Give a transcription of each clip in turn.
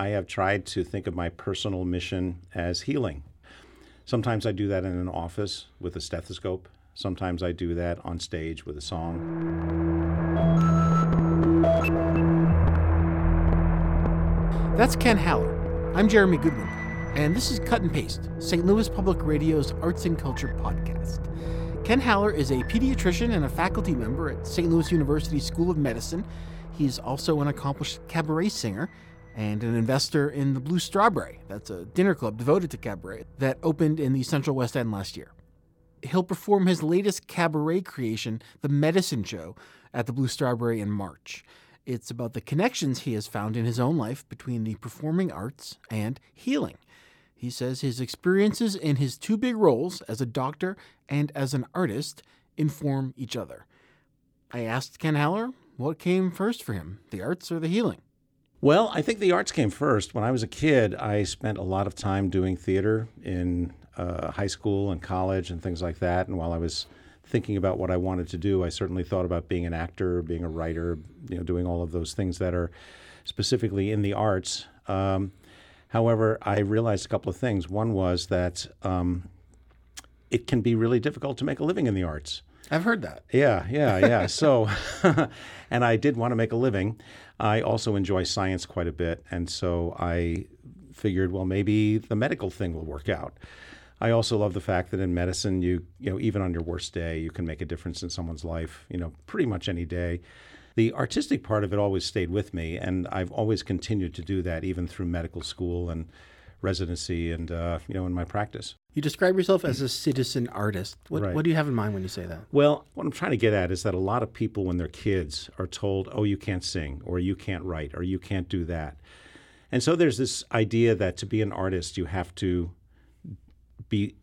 I have tried to think of my personal mission as healing. Sometimes I do that in an office with a stethoscope. Sometimes I do that on stage with a song. That's Ken Haller. I'm Jeremy Goodwin, and this is Cut and Paste, St. Louis Public Radio's Arts and Culture podcast. Ken Haller is a pediatrician and a faculty member at St. Louis University School of Medicine. He's also an accomplished cabaret singer and an investor in the Blue Strawberry. That's a dinner club devoted to cabaret that opened in the Central West End last year. He'll perform his latest cabaret creation, The Medicine Show, at the Blue Strawberry in March. It's about the connections he has found in his own life between the performing arts and healing. He says his experiences in his two big roles as a doctor and as an artist inform each other. I asked Ken Haller what came first for him, the arts or the healing? Well, I think the arts came first. When I was a kid, I spent a lot of time doing theater in uh, high school and college and things like that. And while I was thinking about what I wanted to do, I certainly thought about being an actor, being a writer, you know, doing all of those things that are specifically in the arts. Um, however, I realized a couple of things. One was that um, it can be really difficult to make a living in the arts. I've heard that. Yeah, yeah, yeah. so, and I did want to make a living. I also enjoy science quite a bit, and so I figured, well, maybe the medical thing will work out. I also love the fact that in medicine, you you know, even on your worst day, you can make a difference in someone's life. You know, pretty much any day. The artistic part of it always stayed with me, and I've always continued to do that, even through medical school and residency, and uh, you know, in my practice. You describe yourself as a citizen artist. What, Right. what do you have in mind when you say that? Well, what I'm trying to get at is that a lot of people, when they're kids, are told, oh, you can't sing, or you can't write, or you can't do that. And so there's this idea that to be an artist, you have to be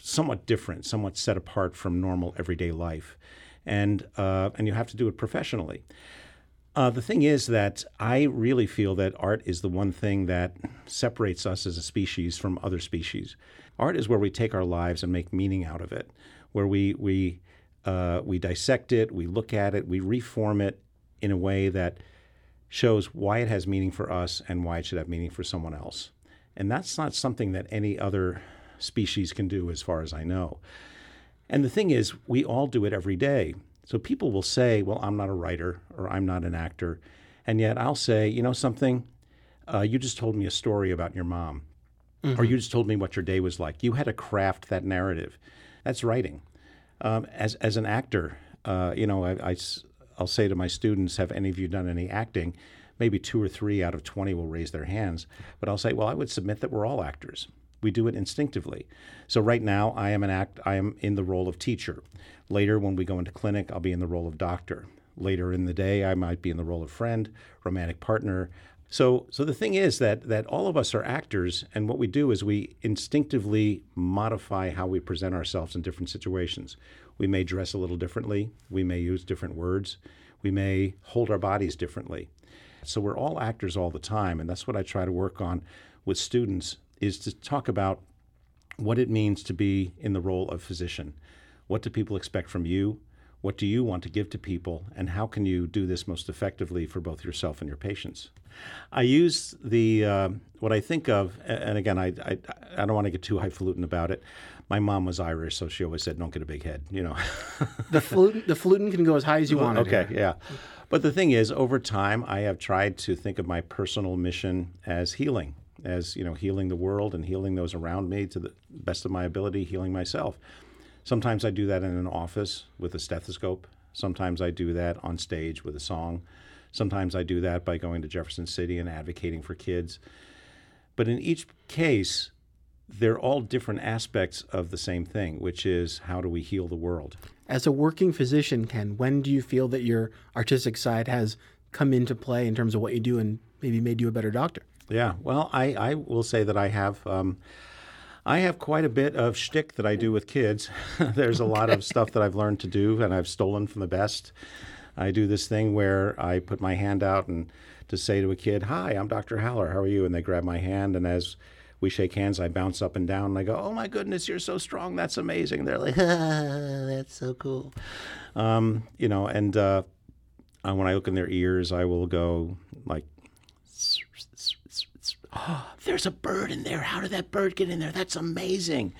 somewhat different, somewhat set apart from normal everyday life. And, uh, and you have to do it professionally. Uh, the thing is that I really feel that art is the one thing that separates us as a species from other species. Art is where we take our lives and make meaning out of it, where we we uh, we dissect it, we look at it, we reform it in a way that shows why it has meaning for us and why it should have meaning for someone else. And that's not something that any other species can do, as far as I know. And the thing is, we all do it every day. So people will say, well, I'm not a writer or I'm not an actor. And yet I'll say, you know something? Uh, you just told me a story about your mom, or you just told me what your day was like. You had to craft that narrative. That's writing. Um, as, as an actor, uh, you know, I, will say to my students, have any of you done any acting? Maybe two or three out of 20 will raise their hands. But I'll say, well, I would submit that we're all actors. We do it instinctively. So right now, I am an act. I am in the role of teacher. Later, when we go into clinic, I'll be in the role of doctor. Later in the day, I might be in the role of friend, romantic partner. So, so the thing is that that all of us are actors, and what we do is we instinctively modify how we present ourselves in different situations. We may dress a little differently. We may use different words. We may hold our bodies differently. So we're all actors all the time, and that's what I try to work on with students is to talk about what it means to be in the role of physician. What do people expect from you? What do you want to give to people? And how can you do this most effectively for both yourself and your patients? I use the uh, what I think of, and again, I, I I don't want to get too highfalutin about it. My mom was Irish, so she always said, "Don't get a big head," you know. The flutin, the flutin can go as high as you want. Okay, yeah. But the thing is, over time, I have tried to think of my personal mission as healing, as you know, healing the world and healing those around me to the best of my ability, healing myself. Sometimes I do that in an office with a stethoscope. Sometimes I do that on stage with a song. Sometimes I do that by going to Jefferson City and advocating for kids. But in each case, they're all different aspects of the same thing, which is how do we heal the world? As a working physician, Ken, when do you feel that your artistic side has come into play in terms of what you do and maybe made you a better doctor? Yeah, well, I, I will say that I have um, I have quite a bit of shtick that I do with kids. There's a lot of stuff that I've learned to do, and I've stolen from the best. I do this thing where I put my hand out and to say to a kid, "Hi, I'm Dr. Haller. How are you?" And they grab my hand, and as we shake hands, I bounce up and down, and I go, "Oh my goodness, you're so strong. That's amazing." And they're like, ah, "That's so cool," um, you know. And uh, uh, when I look in their ears, I will go like oh, there's a bird in there. How did that bird get in there? That's amazing.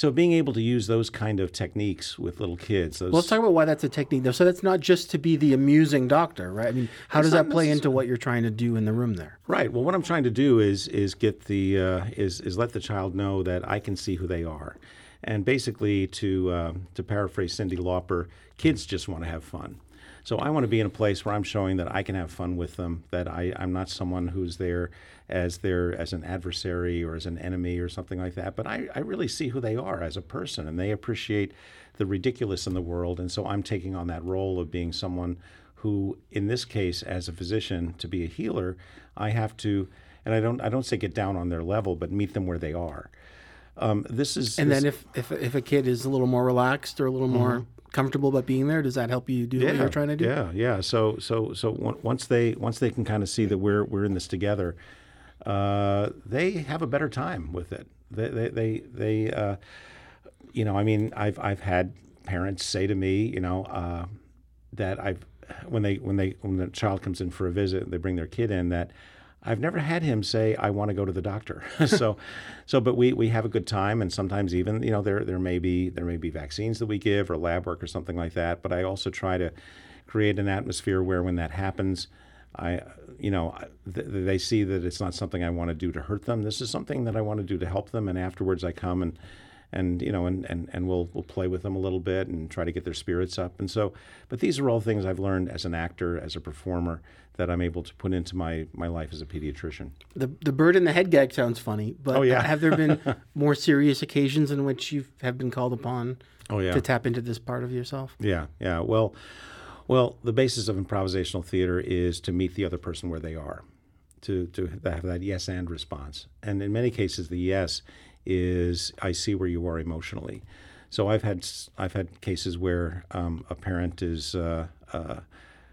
So being able to use those kind of techniques with little kids. Those, Well, let's talk about why that's a technique, though. So that's not just to be the amusing doctor, right? I mean, how does that play into what you're trying to do in the room there? Right. Well, what I'm trying to do is is get the uh, is is let the child know that I can see who they are, and basically to uh, to paraphrase Cyndi Lauper, kids just want to have fun. So I want to be in a place where I'm showing that I can have fun with them, that I, I'm not someone who's there as their as an adversary or as an enemy or something like that. But I, I really see who they are as a person, and they appreciate the ridiculous in the world. And so I'm taking on that role of being someone who, in this case, as a physician, to be a healer, I have to, and I don't I don't say get down on their level, but meet them where they are. Um, this is And this- then if, if if a kid is a little more relaxed or a little more comfortable about being there, does that help you do what you're trying to do? Yeah, yeah. So so so once they once they can kind of see that we're we're in this together, uh, they have a better time with it. They they they, they uh, you know, I mean, I've I've had parents say to me, you know, uh, that I've when they when they when the child comes in for a visit, they bring their kid in that. I've never had him say I want to go to the doctor. so, so, but we, we have a good time, and sometimes even you know there there may be there may be vaccines that we give or lab work or something like that. But I also try to create an atmosphere where when that happens, I you know th- they see that it's not something I want to do to hurt them. This is something that I want to do to help them, and afterwards I come and and you know and, and, and we'll we'll play with them a little bit and try to get their spirits up. And so but these are all things I've learned as an actor as a performer that I'm able to put into my my life as a pediatrician. The the bird in the head gag sounds funny, but Oh, yeah. have there been more serious occasions in which you have been called upon oh yeah. to tap into this part of yourself? yeah yeah. Well well the basis of improvisational theater is to meet the other person where they are to to have that yes and response. And in many cases the yes is I see where you are emotionally. So I've had I've had cases where um, a parent is uh, uh,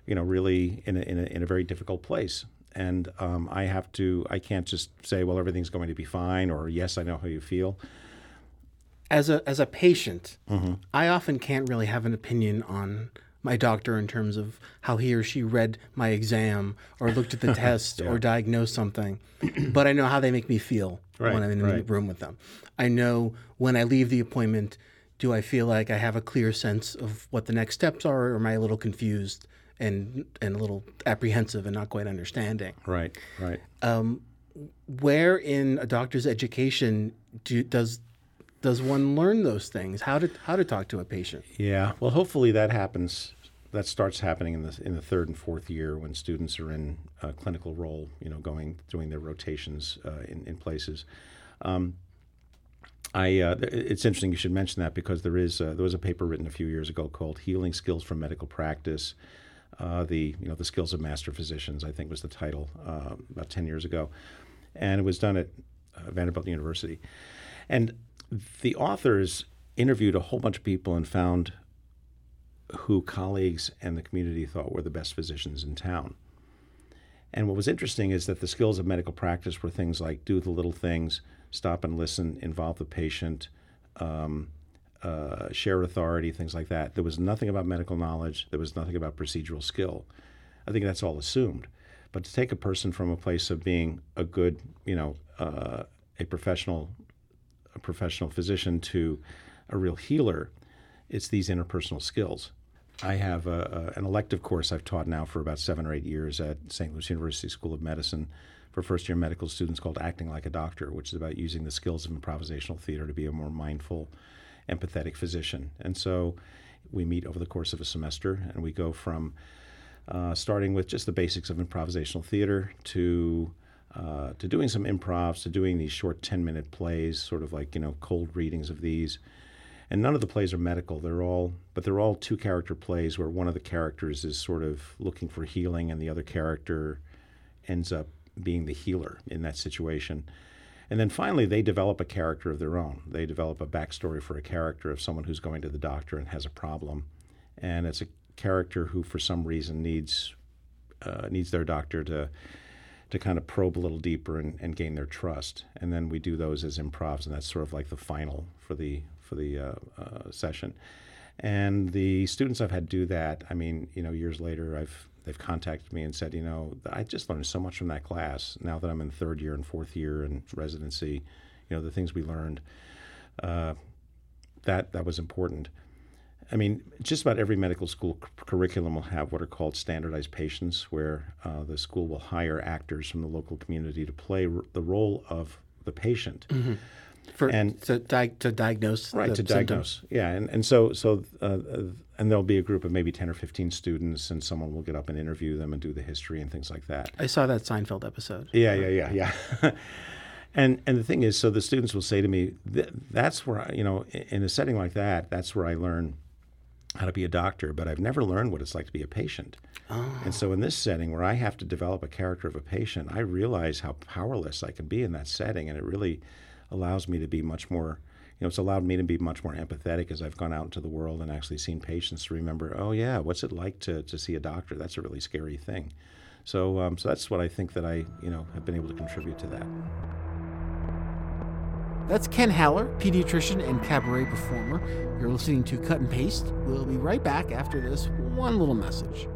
you know really in a, in a in a very difficult place. And um, I have to I can't just say well everything's going to be fine or yes I know how you feel. As a as a patient, Mm-hmm. I often can't really have an opinion on my doctor in terms of how he or she read my exam or looked at the test or diagnosed something, but I know how they make me feel Right, when I'm in the room with them. I know when I leave the appointment, do I feel like I have a clear sense of what the next steps are, or am I a little confused and and a little apprehensive and not quite understanding? right right um, where in a doctor's education do, does does one learn those things? How to how to talk to a patient? Yeah, well, hopefully that happens. That starts happening in the in the third and fourth year when students are in a clinical role. You know, going doing their rotations uh, in in places. Um, I uh, it's interesting you should mention that because there is uh, there was a paper written a few years ago called "Healing Skills from Medical Practice." Uh, the you know the skills of master physicians I think was the title uh, about ten years ago, and it was done at uh, Vanderbilt University, and the authors interviewed a whole bunch of people and found who colleagues and the community thought were the best physicians in town. And what was interesting is that the skills of medical practice were things like do the little things, stop and listen, involve the patient, um, uh, share authority, things like that. There was nothing about medical knowledge. There was nothing about procedural skill. I think that's all assumed. But to take a person from a place of being a good, you know, uh, a professional, a professional physician to a real healer, it's these interpersonal skills. I have a, a, an elective course I've taught now for about seven or eight years at St. Louis University School of Medicine for first year medical students called Acting Like a Doctor, which is about using the skills of improvisational theater to be a more mindful, empathetic physician. And so we meet over the course of a semester and we go from uh, starting with just the basics of improvisational theater to uh, to doing some improvs, to doing these short 10 minute plays, sort of like, you know, cold readings of these. And none of the plays are medical. They're all, but they're all two character plays where one of the characters is sort of looking for healing and the other character ends up being the healer in that situation. And then finally, they develop a character of their own. They develop a backstory for a character of someone who's going to the doctor and has a problem. And it's a character who, for some reason, needs uh, needs their doctor to to kind of probe a little deeper and, and gain their trust. And then we do those as improvs, and that's sort of like the final for the for the uh, uh, session. And the students I've had do that, I mean, you know, years later, I've they've contacted me and said, you know, I just learned so much from that class. Now that I'm in third year and fourth year and residency, you know, the things we learned, uh, that that was important. I mean, just about every medical school c- curriculum will have what are called standardized patients, where uh, the school will hire actors from the local community to play r- the role of the patient. For, And- to, di- to diagnose. Right the to diagnose, yeah, and and so so uh, uh, and there'll be a group of maybe ten or fifteen students, and someone will get up and interview them and do the history and things like that. I saw that Seinfeld episode. Yeah, yeah, yeah, yeah. and and the thing is, so the students will say to me, Th- "That's where I, you know, in a setting like that, that's where I learn how to be a doctor, but I've never learned what it's like to be a patient." And so in this setting where I have to develop a character of a patient, I realize how powerless I can be in that setting, and it really allows me to be much more. You know, it's allowed me to be much more empathetic as I've gone out into the world and actually seen patients to remember, oh yeah, what's it like to, to see a doctor? That's a really scary thing. So, um, so that's what I think that I, you know, have been able to contribute to that. That's Ken Haller, pediatrician and cabaret performer. You're listening to Cut and Paste. We'll be right back after this one little message.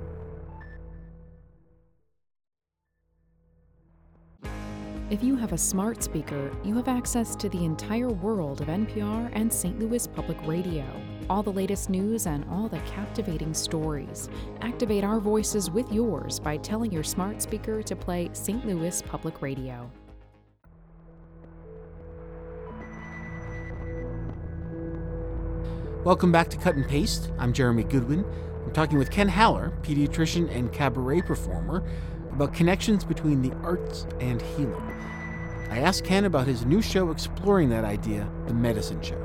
If you have a smart speaker, you have access to the entire world of NPR and St. Louis Public Radio. All the latest news and all the captivating stories. Activate our voices with yours by telling your smart speaker to play St. Louis Public Radio. Welcome back to Cut and Paste. I'm Jeremy Goodwin. I'm talking with Ken Haller, pediatrician and cabaret performer, about connections between the arts and healing. I asked Ken about his new show exploring that idea, The Medicine Show.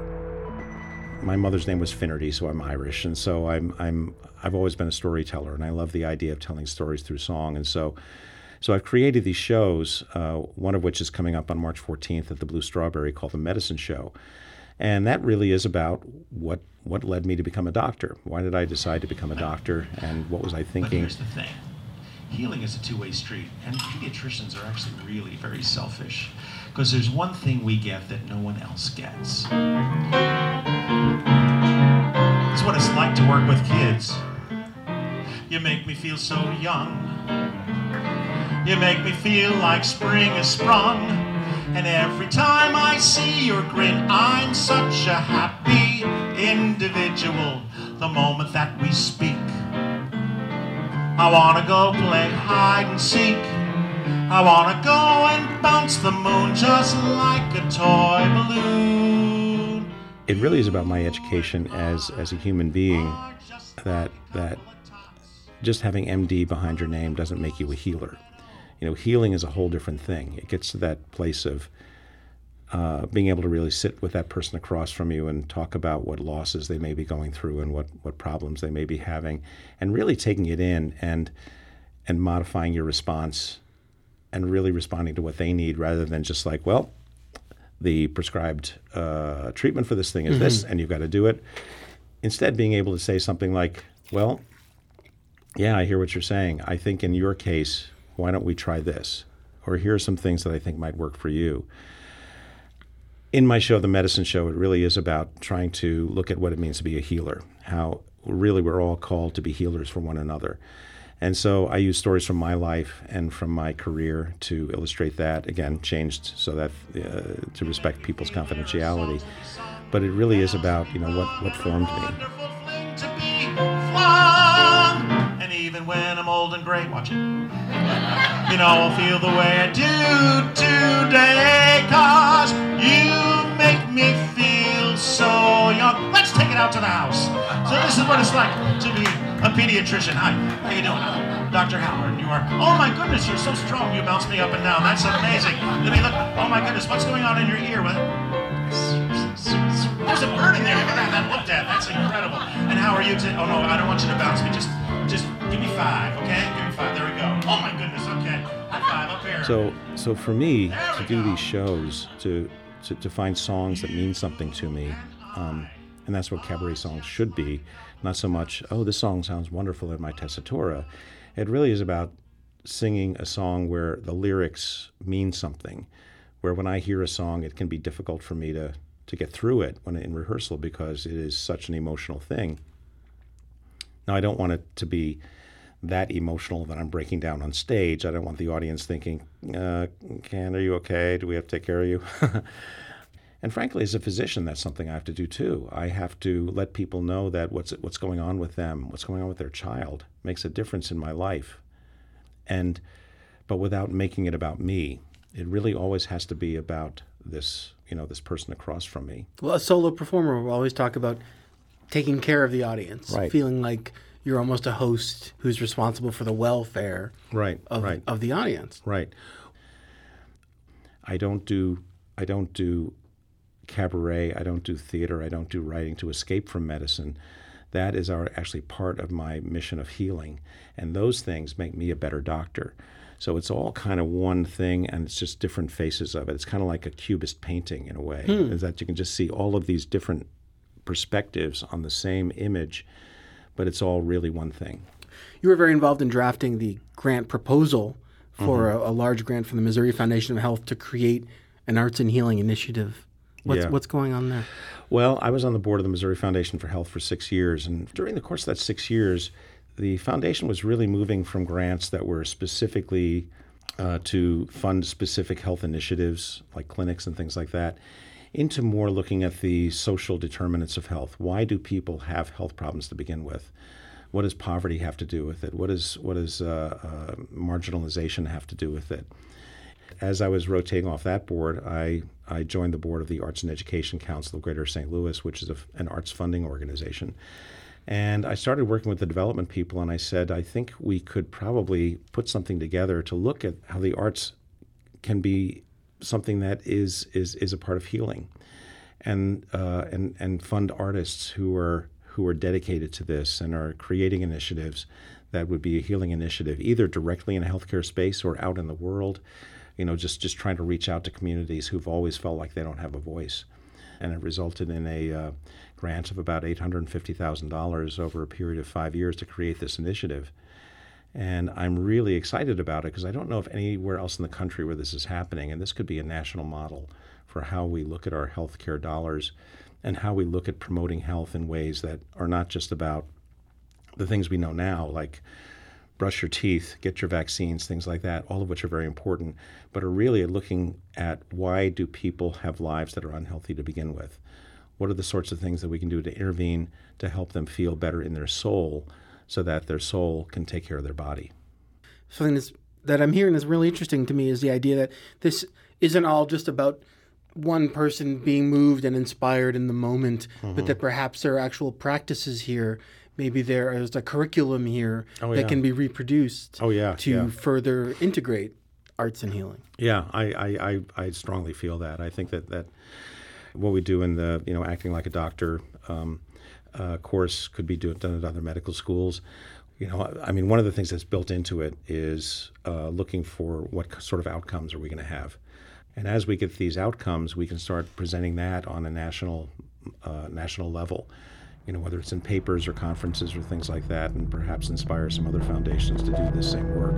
My mother's name was Finnerty, so I'm Irish, and so I'm I'm I've always been a storyteller, and I love the idea of telling stories through song, and so. So I've created these shows, uh, one of which is coming up on March 14th at the Blue Strawberry called The Medicine Show. And that really is about what what led me to become a doctor. Why did I decide to become a doctor, and what was I thinking? But here's the thing healing is a two way street, and pediatricians are actually really very selfish because there's one thing we get that no one else gets. It's what it's like to work with kids. You make me feel so young. You make me feel like spring is sprung. And every time I see your grin, I'm such a happy individual. The moment that we speak, I wanna go play hide and seek. I wanna go and bounce the moon just like a toy balloon. It really is about my education as as a human being. That that just having MD behind your name doesn't make you a healer. You know, healing is a whole different thing. It gets to that place of uh, being able to really sit with that person across from you and talk about what losses they may be going through and what, what problems they may be having, and really taking it in and and modifying your response and really responding to what they need rather than just like, well, the prescribed uh, treatment for this thing is this, and you've got to do it. Instead, being able to say something like, well, yeah, I hear what you're saying. I think in your case, why don't we try this? Or here are some things that I think might work for you. In my show, The Medicine Show, it really is about trying to look at what it means to be a healer, how really we're all called to be healers for one another. And so I use stories from my life and from my career to illustrate that. Again, changed so that uh, to respect people's confidentiality. But it really is about you know what what formed me. And even when I'm old and gray, watch it. You know, I'll feel the way I do today, cause you make me feel so young. Let's take it out to the house. So this is what it's like to be a pediatrician. Hi, how you doing? I'm Dr. Haller, you are, oh my goodness, you're so strong. You bounce me up and down. That's amazing. Let me look. Oh my goodness, what's going on in your ear? There's a bird in there. Look at that. Looked at. That's incredible. And how are you? Oh no, I don't want you to bounce me. Just, just give me five, okay? Give me five. There we go. Oh my goodness. So, so for me to do these shows, to, to, to find songs that mean something to me, um, and that's what cabaret songs should be, not so much, oh, this song sounds wonderful in my tessitura. It really is about singing a song where the lyrics mean something, where when I hear a song, it can be difficult for me to, to get through it when in rehearsal because it is such an emotional thing. Now, I don't want it to be that emotional that I'm breaking down on stage. I don't want the audience thinking, uh, "Ken, are you okay? Do we have to take care of you?" and frankly, as a physician, that's something I have to do too. I have to let people know that what's what's going on with them, what's going on with their child, makes a difference in my life, and but without making it about me. It really always has to be about this, you know, this person across from me. Well, a solo performer will always talk about taking care of the audience, Right. feeling like you're almost a host who's responsible for the welfare Right. of, right. of the audience. Right. I don't do I don't do cabaret, I don't do theater, I don't do writing to escape from medicine. That is our actually part of my mission of healing. And those things make me a better doctor. So it's all kind of one thing and it's just different faces of it. It's kind of like a cubist painting in a way. Hmm. Is that you can just see all of these different perspectives on the same image, but it's all really one thing. You were very involved in drafting the grant proposal for Mm-hmm. a, a large grant from the Missouri Foundation of Health to create an arts and healing initiative. What's, Yeah. what's going on there? Well, I was on the board of the Missouri Foundation for Health for six years, and during the course of that six years, the foundation was really moving from grants that were specifically uh, to fund specific health initiatives like clinics and things like that into more looking at the social determinants of health. Why do people have health problems to begin with? What does poverty have to do with it? What, is, what does uh, uh, marginalization have to do with it? as I was rotating off that board, I, I joined the board of the Arts and Education Council of Greater St. Louis, which is a, an arts funding organization. And I started working with the development people, and I said, I think we could probably put something together to look at how the arts can be something that is, is, is a part of healing and, uh, and, and fund artists who are, who are dedicated to this and are creating initiatives that would be a healing initiative, either directly in a healthcare space or out in the world you know, just just trying to reach out to communities who've always felt like they don't have a voice, and it resulted in a uh, grant of about eight hundred and fifty thousand dollars over a period of five years to create this initiative. And I'm really excited about it because I don't know if anywhere else in the country where this is happening, and this could be a national model for how we look at our healthcare dollars and how we look at promoting health in ways that are not just about the things we know now, like brush your teeth, get your vaccines, things like that, all of which are very important, but are really looking at why do people have lives that are unhealthy to begin with? What are the sorts of things that we can do to intervene to help them feel better in their soul so that their soul can take care of their body? Something that's, that I'm hearing is really interesting to me is the idea that this isn't all just about one person being moved and inspired in the moment, Mm-hmm. but that perhaps there are actual practices here. Maybe there is a curriculum here Oh, that yeah. can be reproduced Oh, yeah, to yeah. further integrate arts and healing. Yeah, I, I, I, I strongly feel that. I think that, that what we do in the you know acting like a doctor um, uh, course could be do, done at other medical schools. You know, I mean, one of the things that's built into it is uh, looking for what sort of outcomes are we going to have, and as we get these outcomes, we can start presenting that on a national uh, national level. You know, whether it's in papers or conferences or things like that, and perhaps inspire some other foundations to do this same work.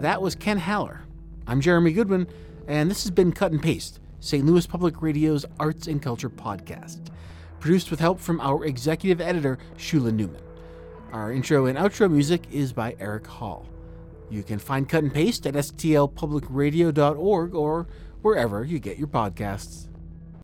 That was Ken Haller. I'm Jeremy Goodwin, and this has been Cut and Paste, St. Louis Public Radio's Arts and Culture podcast, produced with help from our executive editor, Shula Neuman. Our intro and outro music is by Eric Hall. You can find Cut and Paste at stlpublicradio.org or wherever you get your podcasts.